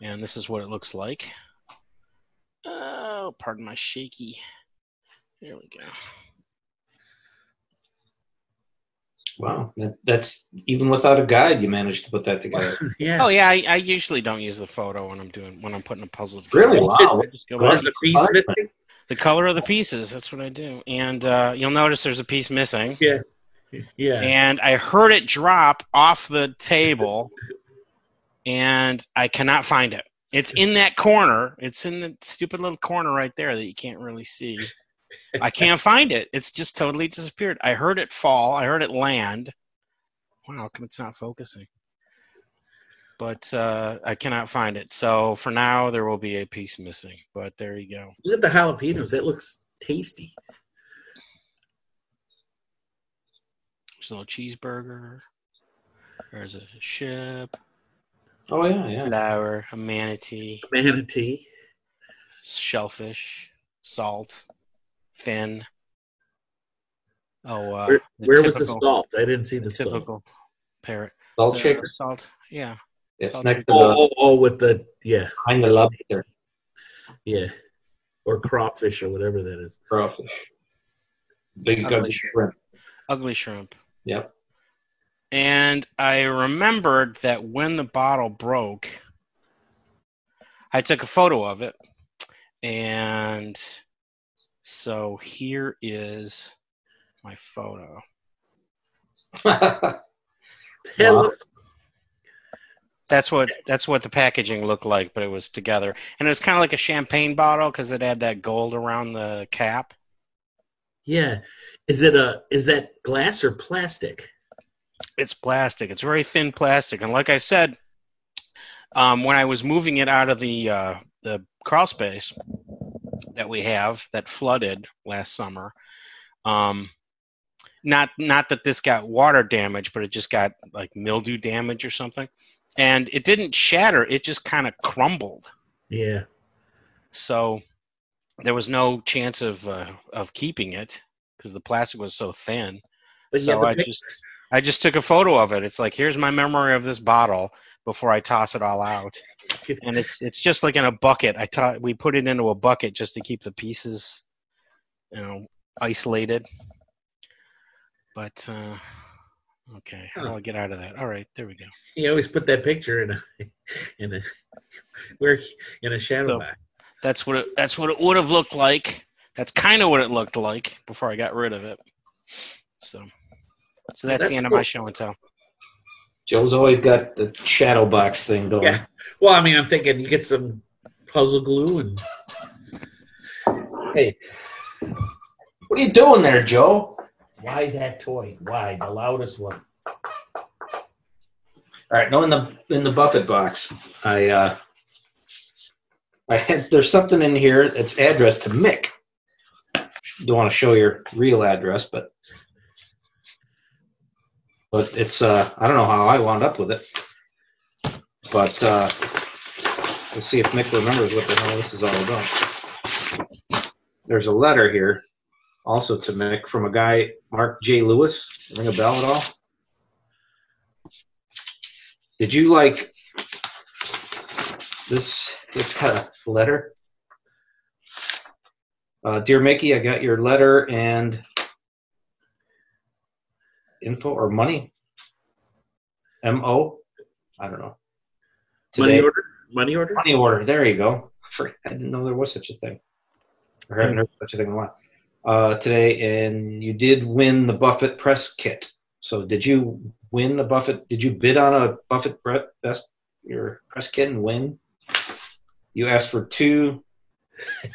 and this is what it looks like. Oh, pardon my shaky. There we go. wow, that, that's even without a guide, you managed to put that together. Yeah. Oh yeah, I, I usually don't use the photo when I'm doing when I'm putting a puzzle together. Really? Wow. I just go Was the piece the color of the pieces. That's what I do, and uh, you'll notice there's a piece missing. Yeah. Yeah. and I heard it drop off the table, and I cannot find it. It's in that corner. It's in the stupid little corner right there that you can't really see. I can't find it. It's just totally disappeared. I heard it fall. I heard it land. Wow, how come it's not focusing? but uh, I cannot find it. So for now, there will be a piece missing. But there you go. Look at the jalapenos. That looks tasty. There's little cheeseburger. There's a ship, Oh yeah, yeah. flower, a manatee, Manatee. shellfish, salt, fin. Oh, uh, Where, the where was the salt? I didn't see the, The salt. typical parrot. Salt The shaker. Salt. Yeah. It's salt next to Oh, the oh, oh, with the yeah, behind the lobster yeah, or crawfish or whatever that is. crawfish. Big Ugly ugly shrimp. shrimp. Ugly shrimp. Yep. And I remembered that when the bottle broke, I took a photo of it. And so here is my photo. Wow. That's what that's what the packaging looked like, but it was together. And it was kind of like a champagne bottle because it had that gold around the cap. Yeah, is it a is that glass or plastic? It's plastic. It's very thin plastic. And like I said, um, when I was moving it out of the uh, the crawl space that we have that flooded last summer, um, not not that this got water damage, but it just got like mildew damage or something. And it didn't shatter. It just kind of crumbled. Yeah, So there was no chance of uh, of keeping it because the plastic was so thin. but so I just I just took a photo of it. It's like here's my memory of this bottle before I toss it all out, and it's it's just like in a bucket. I ta- we put it into a bucket just to keep the pieces, you know, isolated. But uh, okay, how do I get out of that? All right, there we go. you always put that picture in a in a where in a shadow So- box. That's what it, that's what it would have looked like. That's kind of what it looked like before I got rid of it. So, so that's, That's the end of my show and tell. Joe's always got the shadow box thing going. Yeah. Well, I mean, I'm thinking you get some puzzle glue and hey, What are you doing there, Joe? why that toy? Why the loudest one? All right, no, in the in the Buffett box, I uh, I had there's something in here that's addressed to Mick. Don't want to show your real address, but but it's uh I don't know how I wound up with it, but uh, we'll see if Mick remembers what the hell this is all about. There's a letter here, also to Mick from a guy Mark J. Lewis. Ring a bell at all? Did you like this? It's got a letter. Uh, Dear Mickey, I got your letter and info or money. M O. I don't know. Money order? Money order? Money order. There you go. I didn't know there was such a thing. Or haven't heard such a thing in a while. Uh, today, and you did win the Buffett press kit. So, did you win the Buffett? Did you bid on a Buffett best your press kit and win? You asked for two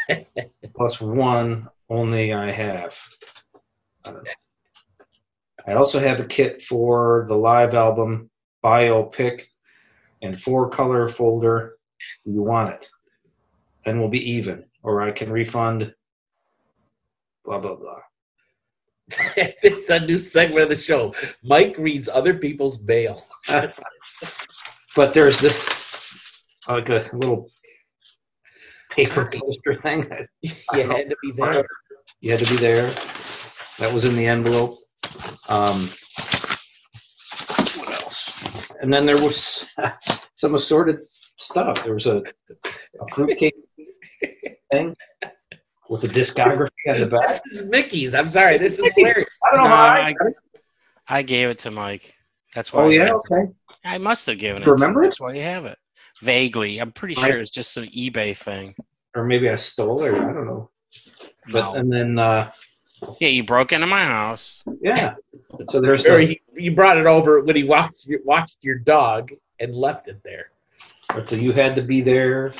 plus one. Only I have. I. I also have a kit for the live album biopic and four color folder. You want it? Then we'll be even, or I can refund. Blah blah blah. it's a new segment of the show. Mike reads other people's mail. But there's the oh, like a little paper poster thing. you had to be there. You had to be there. That was in the envelope. Um, what else? And then there was some assorted stuff. There was a, a fruitcake thing with a discography on the back. This is Mickey's. I'm sorry. This is hilarious. I don't know No, how I. I- I gave it to Mike. That's why. Oh I yeah, gave it okay. I must have given it. Remember to it? him. That's why you have it. Vaguely, I'm pretty Right. sure it's just an eBay thing. Or maybe I stole it. I don't know. But No. and then uh, Yeah, you broke into my house. yeah. So there's Or the, he, you brought it over when he watched your, watched your dog and left it there. so you had to be there.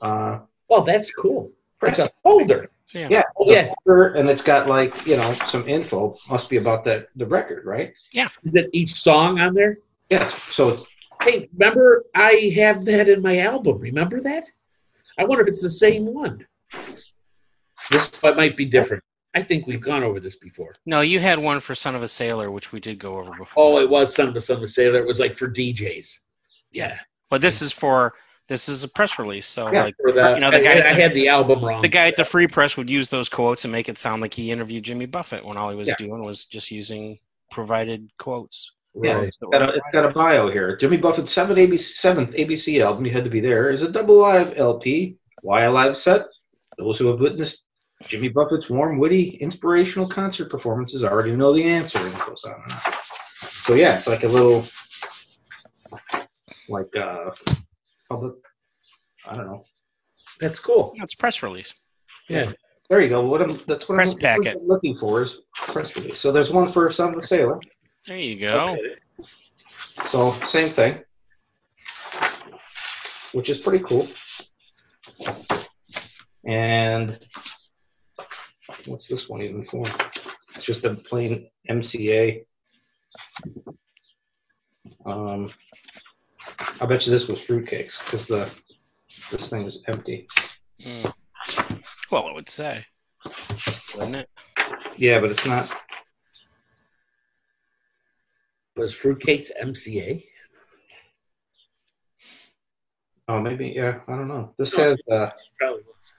Uh, Well, that's cool. It's a folder. Yeah. yeah, Oh, yeah. and it's got like you know some info. Must be about that the record, right? Yeah. Is it each song on there? Yes. So it's Hey, remember I have that in my album. Remember that? I wonder if it's the same one. This might be different. I think we've gone over this before. No, you had one for Son of a Sailor, which we did go over before. Oh, it was Son of a Son of a Sailor. It was like for DJs. Yeah. But this is for this is a press release, so Yeah. like For the, You know, the I, guy- I had the album wrong. the guy at the Free Press would use those quotes and make it sound like he interviewed Jimmy Buffett when all he was Yeah. doing was just using provided quotes. Yeah, Right. it's got, a, it's got a bio here. Jimmy Buffett's seventh ABC, seventh ABC album, you had to be there, is a double live LP. Why a live set? Those who have witnessed Jimmy Buffett's warm, witty, inspirational concert performances already know the answer. And it goes on and on. So yeah, it's like a little, like uh, public. I don't know. That's cool. Yeah, it's press release. Yeah. There you go. What I'm that's what Press I'm packet. looking for is press release. So there's one for Son of a Sailor. There you go. Okay. So same thing, which is pretty cool. And what's this one even for? It's just a plain MCA. Um, I bet you this was fruitcakes because the this thing is empty. Mm. Well, I would say, wouldn't it? Yeah, but it's not. Was Fruitcakes MCA? Oh, maybe yeah. I don't know. This has uh, Probably was.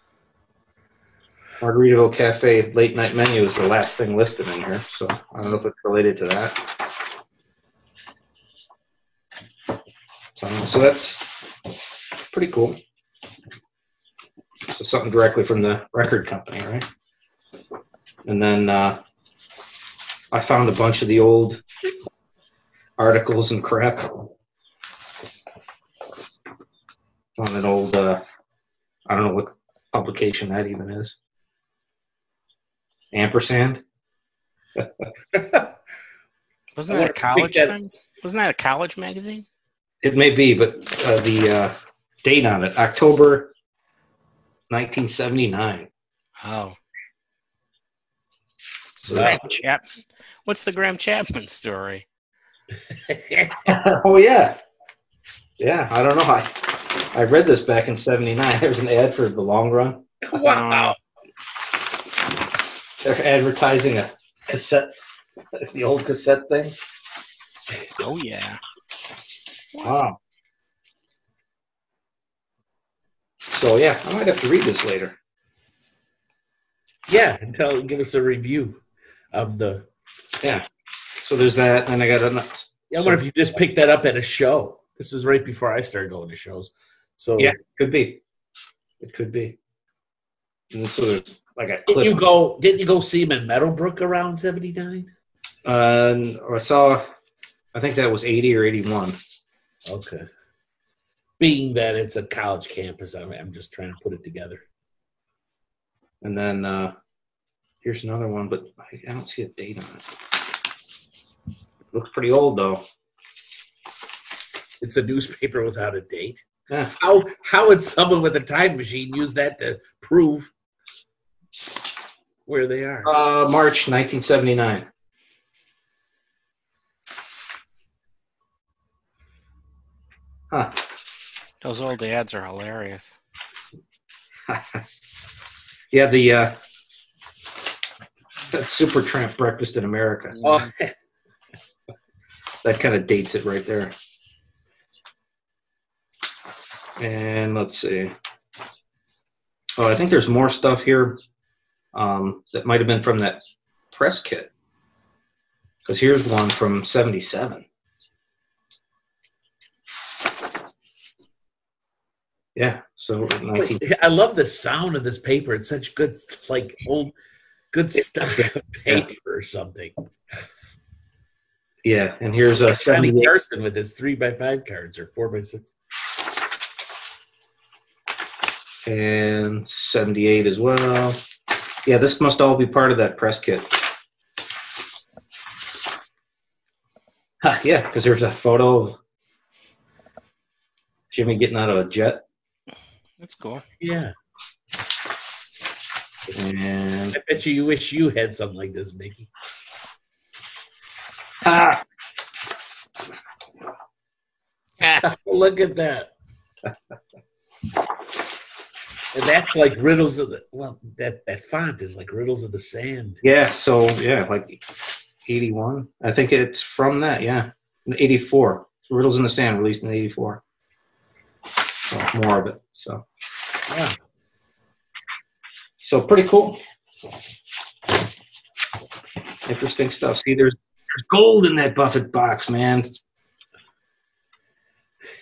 Margaritaville Cafe late night menu is the last thing listed in here, so I don't know if it's related to that. So, so that's pretty cool. So something directly from the record company, right? And then uh, I found a bunch of the old articles and crap. On an old, uh, I don't know what publication that even is. Ampersand. Wasn't that a college that- thing? Wasn't that a college magazine? It may be, but uh, the uh, date on it, October 1979. Oh, So that, Graham Chapman. What's the Graham Chapman story? oh yeah, yeah. I don't know. I I read this back in '79. There was an ad for the long run. wow. Uh, they're advertising a cassette, the old cassette thing. Oh yeah. Wow. So yeah, I might have to read this later. Yeah, and tell give us a review of the. Yeah. So there's that, and I got a. I wonder if you just picked that up at a show. This is right before I started going to shows. So Yeah, could be. It could be. And so there's like a didn't you go? Didn't you go see him in Meadowbrook around seventy nine? Uh, I saw, I think that was 80 or 81. Okay. Being that it's a college campus, I'm, I'm just trying to put it together. And then uh, here's another one, but I, I don't see a date on it. Looks pretty old though. It's a newspaper without a date. Yeah. How how would someone with a time machine use that to prove where they are? Uh, March 1979. Huh. Those old ads are hilarious. yeah, the uh, that Supertramp Breakfast in America. Oh, That kind of dates it right there. And let's see. Oh, I think there's more stuff here um, that might have been from that press kit. Because here's one from 77. Yeah, so 19, I love the sound of this paper. It's such good, like old, good stuff of paper or something. Yeah, and here's a Johnny 78. Carson with his three by five cards or four by six. and 78 as well. Yeah, this must all be part of that press kit. Huh, yeah, because there's a photo of Jimmy getting out of a jet, That's cool. Yeah, and I bet you you wish you had something like this, Mickey. Ah, Ah, Look at that. and that's like riddles of the well, that that font is like riddles of the sand. Yeah, so yeah, like 81. I think it's from that, yeah. 84. Riddles in the Sand, released in 84. So more of it. So Yeah. so pretty cool. Interesting stuff. See, there's there's gold in that Buffett box, man.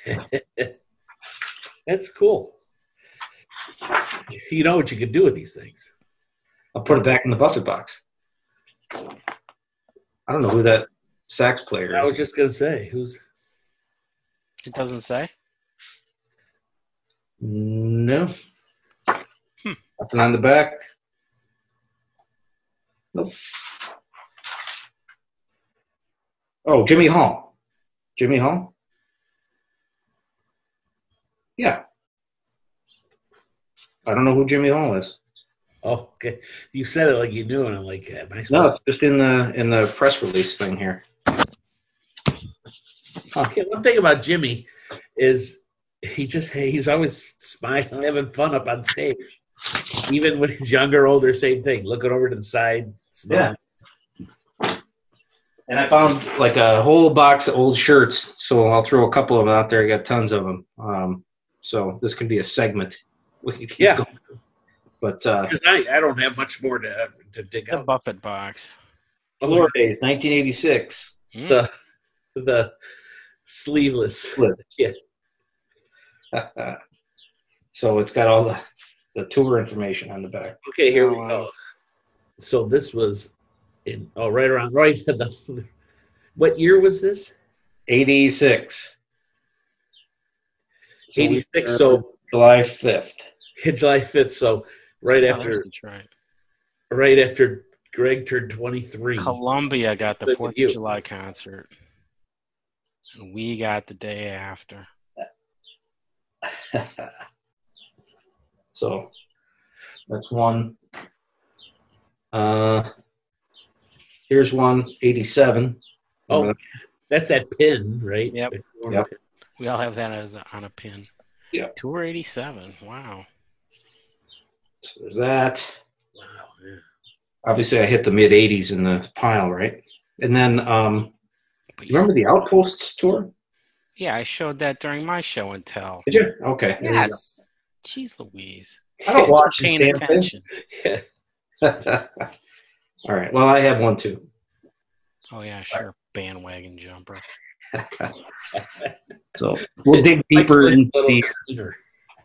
That's cool. You know what you can do with these things. I'll put it back in the Buffett box. I don't know who that sax player I is. was just gonna say, who's It doesn't say. No. Hmm. Nothing on the back. Nope. Oh, Jimmy Hall. Jimmy Hall? Yeah. I don't know who Jimmy Hall is. oh, okay. You said it like you knew, and I'm like, am I No, it's just in the in the press release thing here. Okay, one thing about Jimmy is he just he's always smiling, having fun up on stage. Even when he's younger, older, same thing. Looking over to the side, smiling. And I found like a whole box of old shirts, so I'll throw a couple of them out there. I got tons of them. Um, so this can be a segment. We can keep Yeah. going. But uh, Because I, I don't have much more to to dig The out. Buffett box. Floridays, 1986. Hmm. The the sleeveless. Flip. Yeah. so it's got all the, the tour information on the back. Okay, here we Oh, go. So this was in oh right around right the what year was this? 86. So 86, So July 5th. July fifth. So right Oh, after there's Detroit. right after Greg turned twenty three. Columbia got the Fourth of July concert, and we got the day after. so that's one. Uh, here's one, 87. Oh, that's that pin, right? Yep. Yep. We all have that as a, on a pin. Yeah. Tour 87. Wow. So there's that. Wow. Yeah. Obviously, I hit the mid 80s in the pile, right? And then, um, But you remember the Outposts tour? Yeah, I showed that during my show and tell. Did you? Okay. there you. Yes. Jeez Louise. I don't watch Paying damn thing. attention. All right. Well, I have one too. Oh, yeah, sure. Bandwagon jumper. So we'll dig deeper into the, cleaner.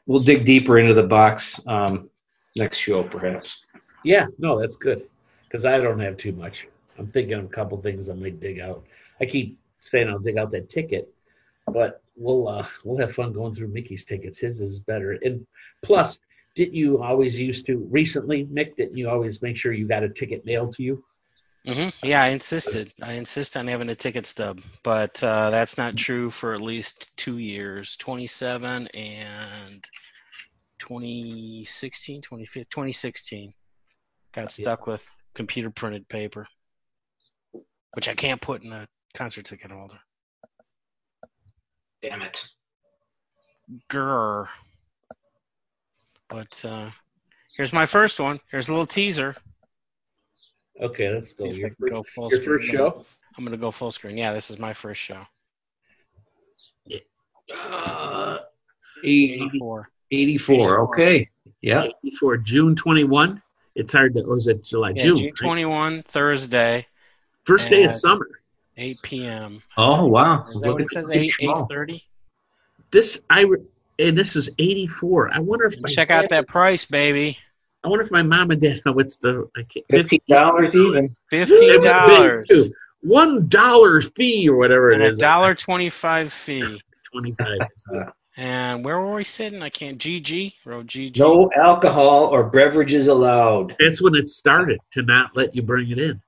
we'll dig deeper into the box um, next show, perhaps. Yeah, no, that's good because I don't have too much. I'm thinking of a couple things I might dig out. I keep saying I'll dig out that ticket, but we'll uh, we'll have fun going through Mickey's tickets. His is better, and plus, didn't you always used to recently, Mick? Didn't you always make sure you got a ticket mailed to you? hmm Yeah, I insisted. I insist on having a ticket stub, but uh, that's not true for at least two years 27 and 2016, 2015, 2016. Got stuck with computer printed paper, which I can't put in a concert ticket holder. Damn it. Grr. But uh, here's my first one. Here's a little teaser. Okay, let's go. I Your can first, go full your screen. first show. I'm going to go full screen. Yeah, this is my first show. Uh, 84. 84. Okay. Yeah. For June 21. It's hard to, or is it July? Yeah, June. June right? 21, Thursday, First day of summer. 8 p.m. Oh, wow. Is that what it says? 8 8:30. This I re- and this is 84. I wonder if my Check out that price, baby. I wonder if my mom and dad know what's the I $15 even. Fifteen dollars One dollar fee or whatever it and a dollar twenty-five fee. Twenty-five. And where were we sitting? I can't. GG road GG. No alcohol or beverages allowed. That's when it started to not let you bring it in.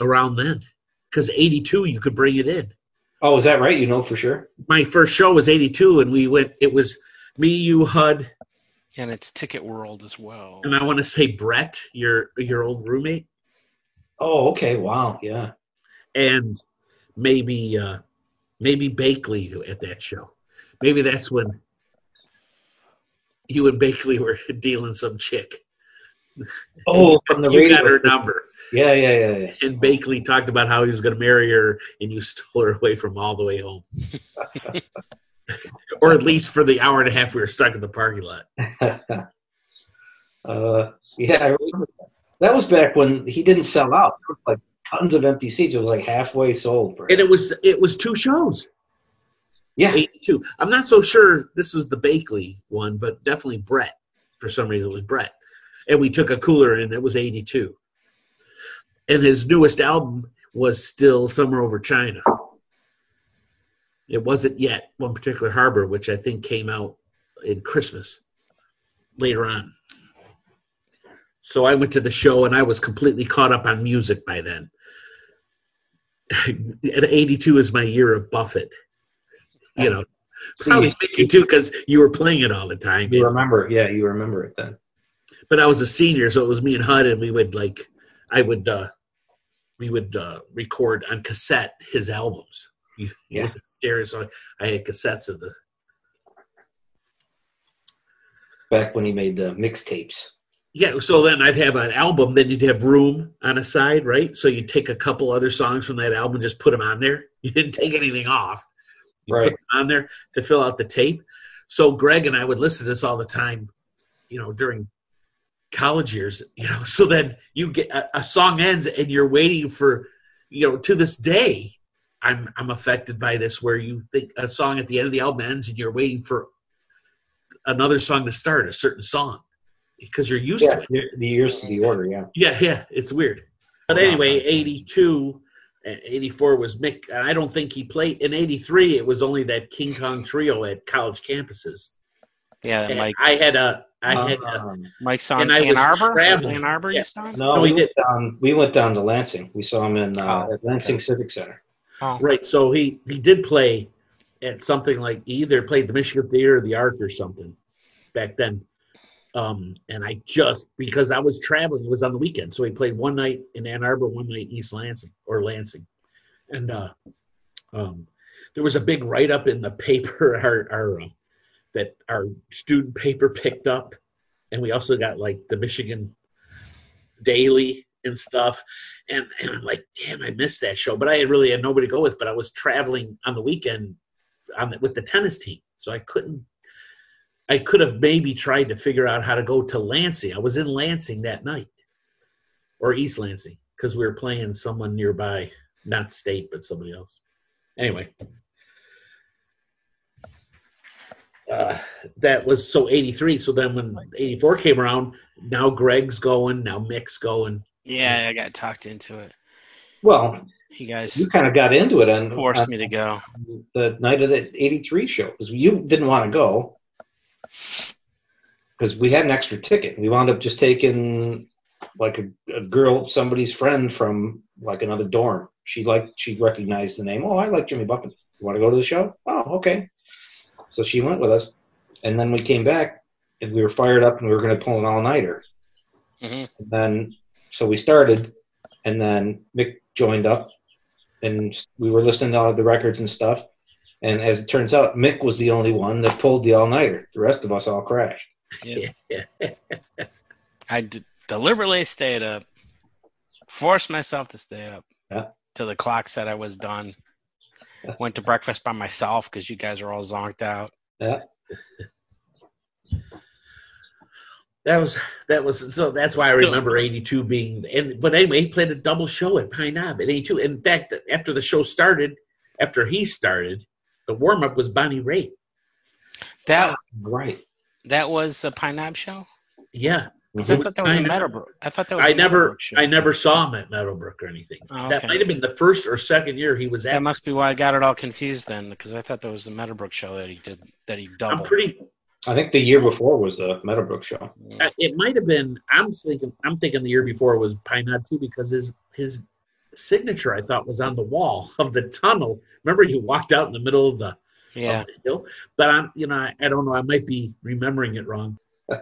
Around then, because eighty-two you could bring it in. Oh, is that right? You know for sure? My first show was eighty-two, and we went. It was me, you, Hud, And it's Ticket World as well. and I want to say Brett, your your old roommate, Oh, okay. Wow. Yeah. and maybe uh maybe Bakley at that show. Maybe that's when you and Bakley were dealing some chick. Oh, from the you radio. got her number. Yeah, yeah, yeah, yeah. And Bakley talked about how he was going to marry her, and you stole her away from all the way home. or at least for the hour and a half we were stuck in the parking lot. uh, yeah, I remember that. That was back when he didn't sell out. There was like tons of empty seats. It was like halfway sold. For And it was it was two shows. yeah, 82. I'm not so sure this was the Bakley one, but definitely Brett. For some reason, it was Brett. And we took a cooler and it was 82. And his newest album was still Somewhere Over China. It wasn't yet One Particular Harbor, which I think came out in Christmas later on. So I went to the show and I was completely caught up on music by then. And 82 is my year of Buffett. You know, Probably Mickey too, because you were playing it all the time. you remember? Yeah, you remember it then. But I was a senior, so it was me and Hud, and we would like, I would, uh we would uh record on cassette his albums. You- Yeah. stereo, so I had cassettes of the. Back when he made the mixtapes. Yeah, so then I'd have an album, then you'd have room on a side, right? So you'd take a couple other songs from that album, just put them on there. You didn't take anything off. You Right. put them on there to fill out the tape. So Greg and I would listen to this all the time, you know, during college years, you know, so then you get a, a song ends and you're waiting for, you know, to this day, I'm I'm affected by this where you think a song at the end of the album ends and you're waiting for another song to start, a certain song. Because you're used to it. the years to the order. Yeah. Yeah, yeah, it's weird. But anyway, 82, uh, 84 was Mick. and I don't think he played. In 83, it was only that King Kong trio at college campuses. Yeah, And Mike. I had a, I had a, Um, Mike's on and I Ann Arbor. traveling. Ann Arbor, Yeah. you saw? him? no, No, we he went down. We went down to Lansing. We saw him in uh, Oh, at Lansing Civic Center. Oh, right. So he, he did play at something like either played the Michigan Theater or the Ark or something back then. Um, and I just, because I was traveling, it was on the weekend. So he played one night in Ann Arbor, one night in East Lansing or Lansing. And uh, um, there was a big write up in the paper our, our, uh, that our student paper picked up. And we also got like the Michigan Daily and stuff. And, and I'm like, damn, I missed that show. But I had really had nobody to go with. But I was traveling on the weekend on the, with the tennis team, so I couldn't. I could have maybe tried to figure out how to go to Lansing. I was in Lansing that night, or East Lansing, because we were playing someone nearby, not state, but somebody else. Anyway, uh, that was so 83. So then when 84 came around, now Greg's going, now Mick's going. yeah, I got talked into it. Well, You guys you kind of got into it and forced on me to go. the night of the '83 show because you didn't want to go because we had an extra ticket. We wound up just taking like a, a girl, somebody's friend from like another dorm. She liked, she recognized the name. Oh, I like Jimmy Buffett. You want to go to the show? Oh, okay. So she went with us, and then we came back and we were fired up and we were going to pull an all nighter. Mhm. And then so we started, and then Mick joined up, and we were listening to all the records and stuff. And as it turns out, Mick was the only one that pulled the all nighter. The rest of us all crashed. Yeah. I d- deliberately stayed up, forced myself to stay up Yeah. till the clock said I was done. Went to breakfast by myself because you guys are all zonked out. Yeah. That was that was so that's why I remember '82 being and but anyway he played a double show at Pine Knob at '82. In fact, after the show started, after he started, the warm up was Bonnie Raitt. That Right. that was a Pine Knob show. Yeah, 'Cause I thought that was a Meadowbrook. I thought that was. I a never I never saw him at Meadowbrook or anything. Oh, That might have been the first or second year he was at. That must be why I got it all confused then, because I thought that was the Meadowbrook show that he did that he doubled. I'm doubled. pretty. I think the year before was the Meadowbrook show. uh, It might have been. I'm thinking. I'm thinking the year before was Pine Knob too because his his signature I thought was on the wall of the tunnel. Remember, he walked out in the middle of the yeah. of the hill. But I'm, you know, I, I don't know. I might be remembering it wrong.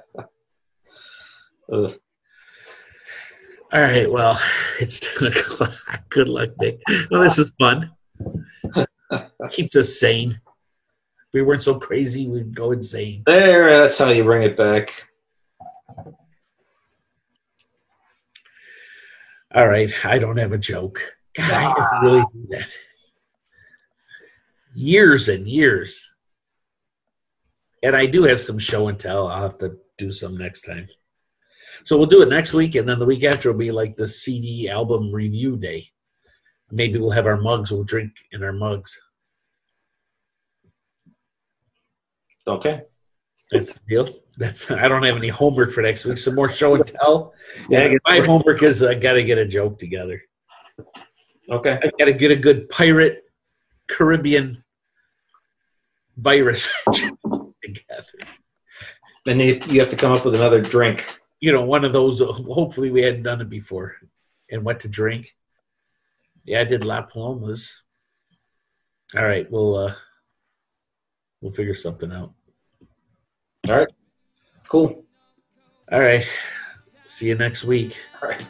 Ugh. All right. Well, it's ten o'clock. Good luck, Nick. Well, this is fun. Keeps us sane. If we weren't so crazy, we'd go insane. There, that's how you bring it back. All right, I don't have a joke. God, I have to really do that. Years and years. And I do have some show and tell. I'll have to do some next time. So we'll do it next week, and then the week after will be like the CD album review day. Maybe we'll have our mugs. We'll drink in our mugs. Okay. That's the deal. That's I don't have any homework for next week. Some more show and tell. Yeah, my homework is I got to get a joke together. Okay. I got to get a good pirate Caribbean virus together. And you, you have to come up with another drink. You know, one of those. Hopefully, we hadn't done it before. And what to drink? Yeah, I did La Palomas. All right, we'll uh, we'll figure something out. All right. Cool. All right, see you next week. All right.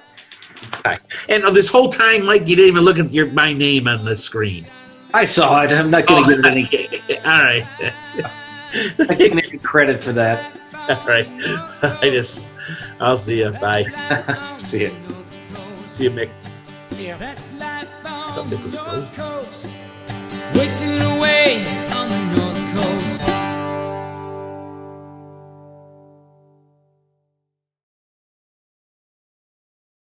Bye. And this whole time, Mike, you didn't even look at your my name on the screen. I saw it. I'm not going to Oh, give it any, all right, not giving any credit for that. all right. I just, I'll see you. Bye. See it. See you, Mick. Yeah. That's life on the was Coast. Wasting away on the North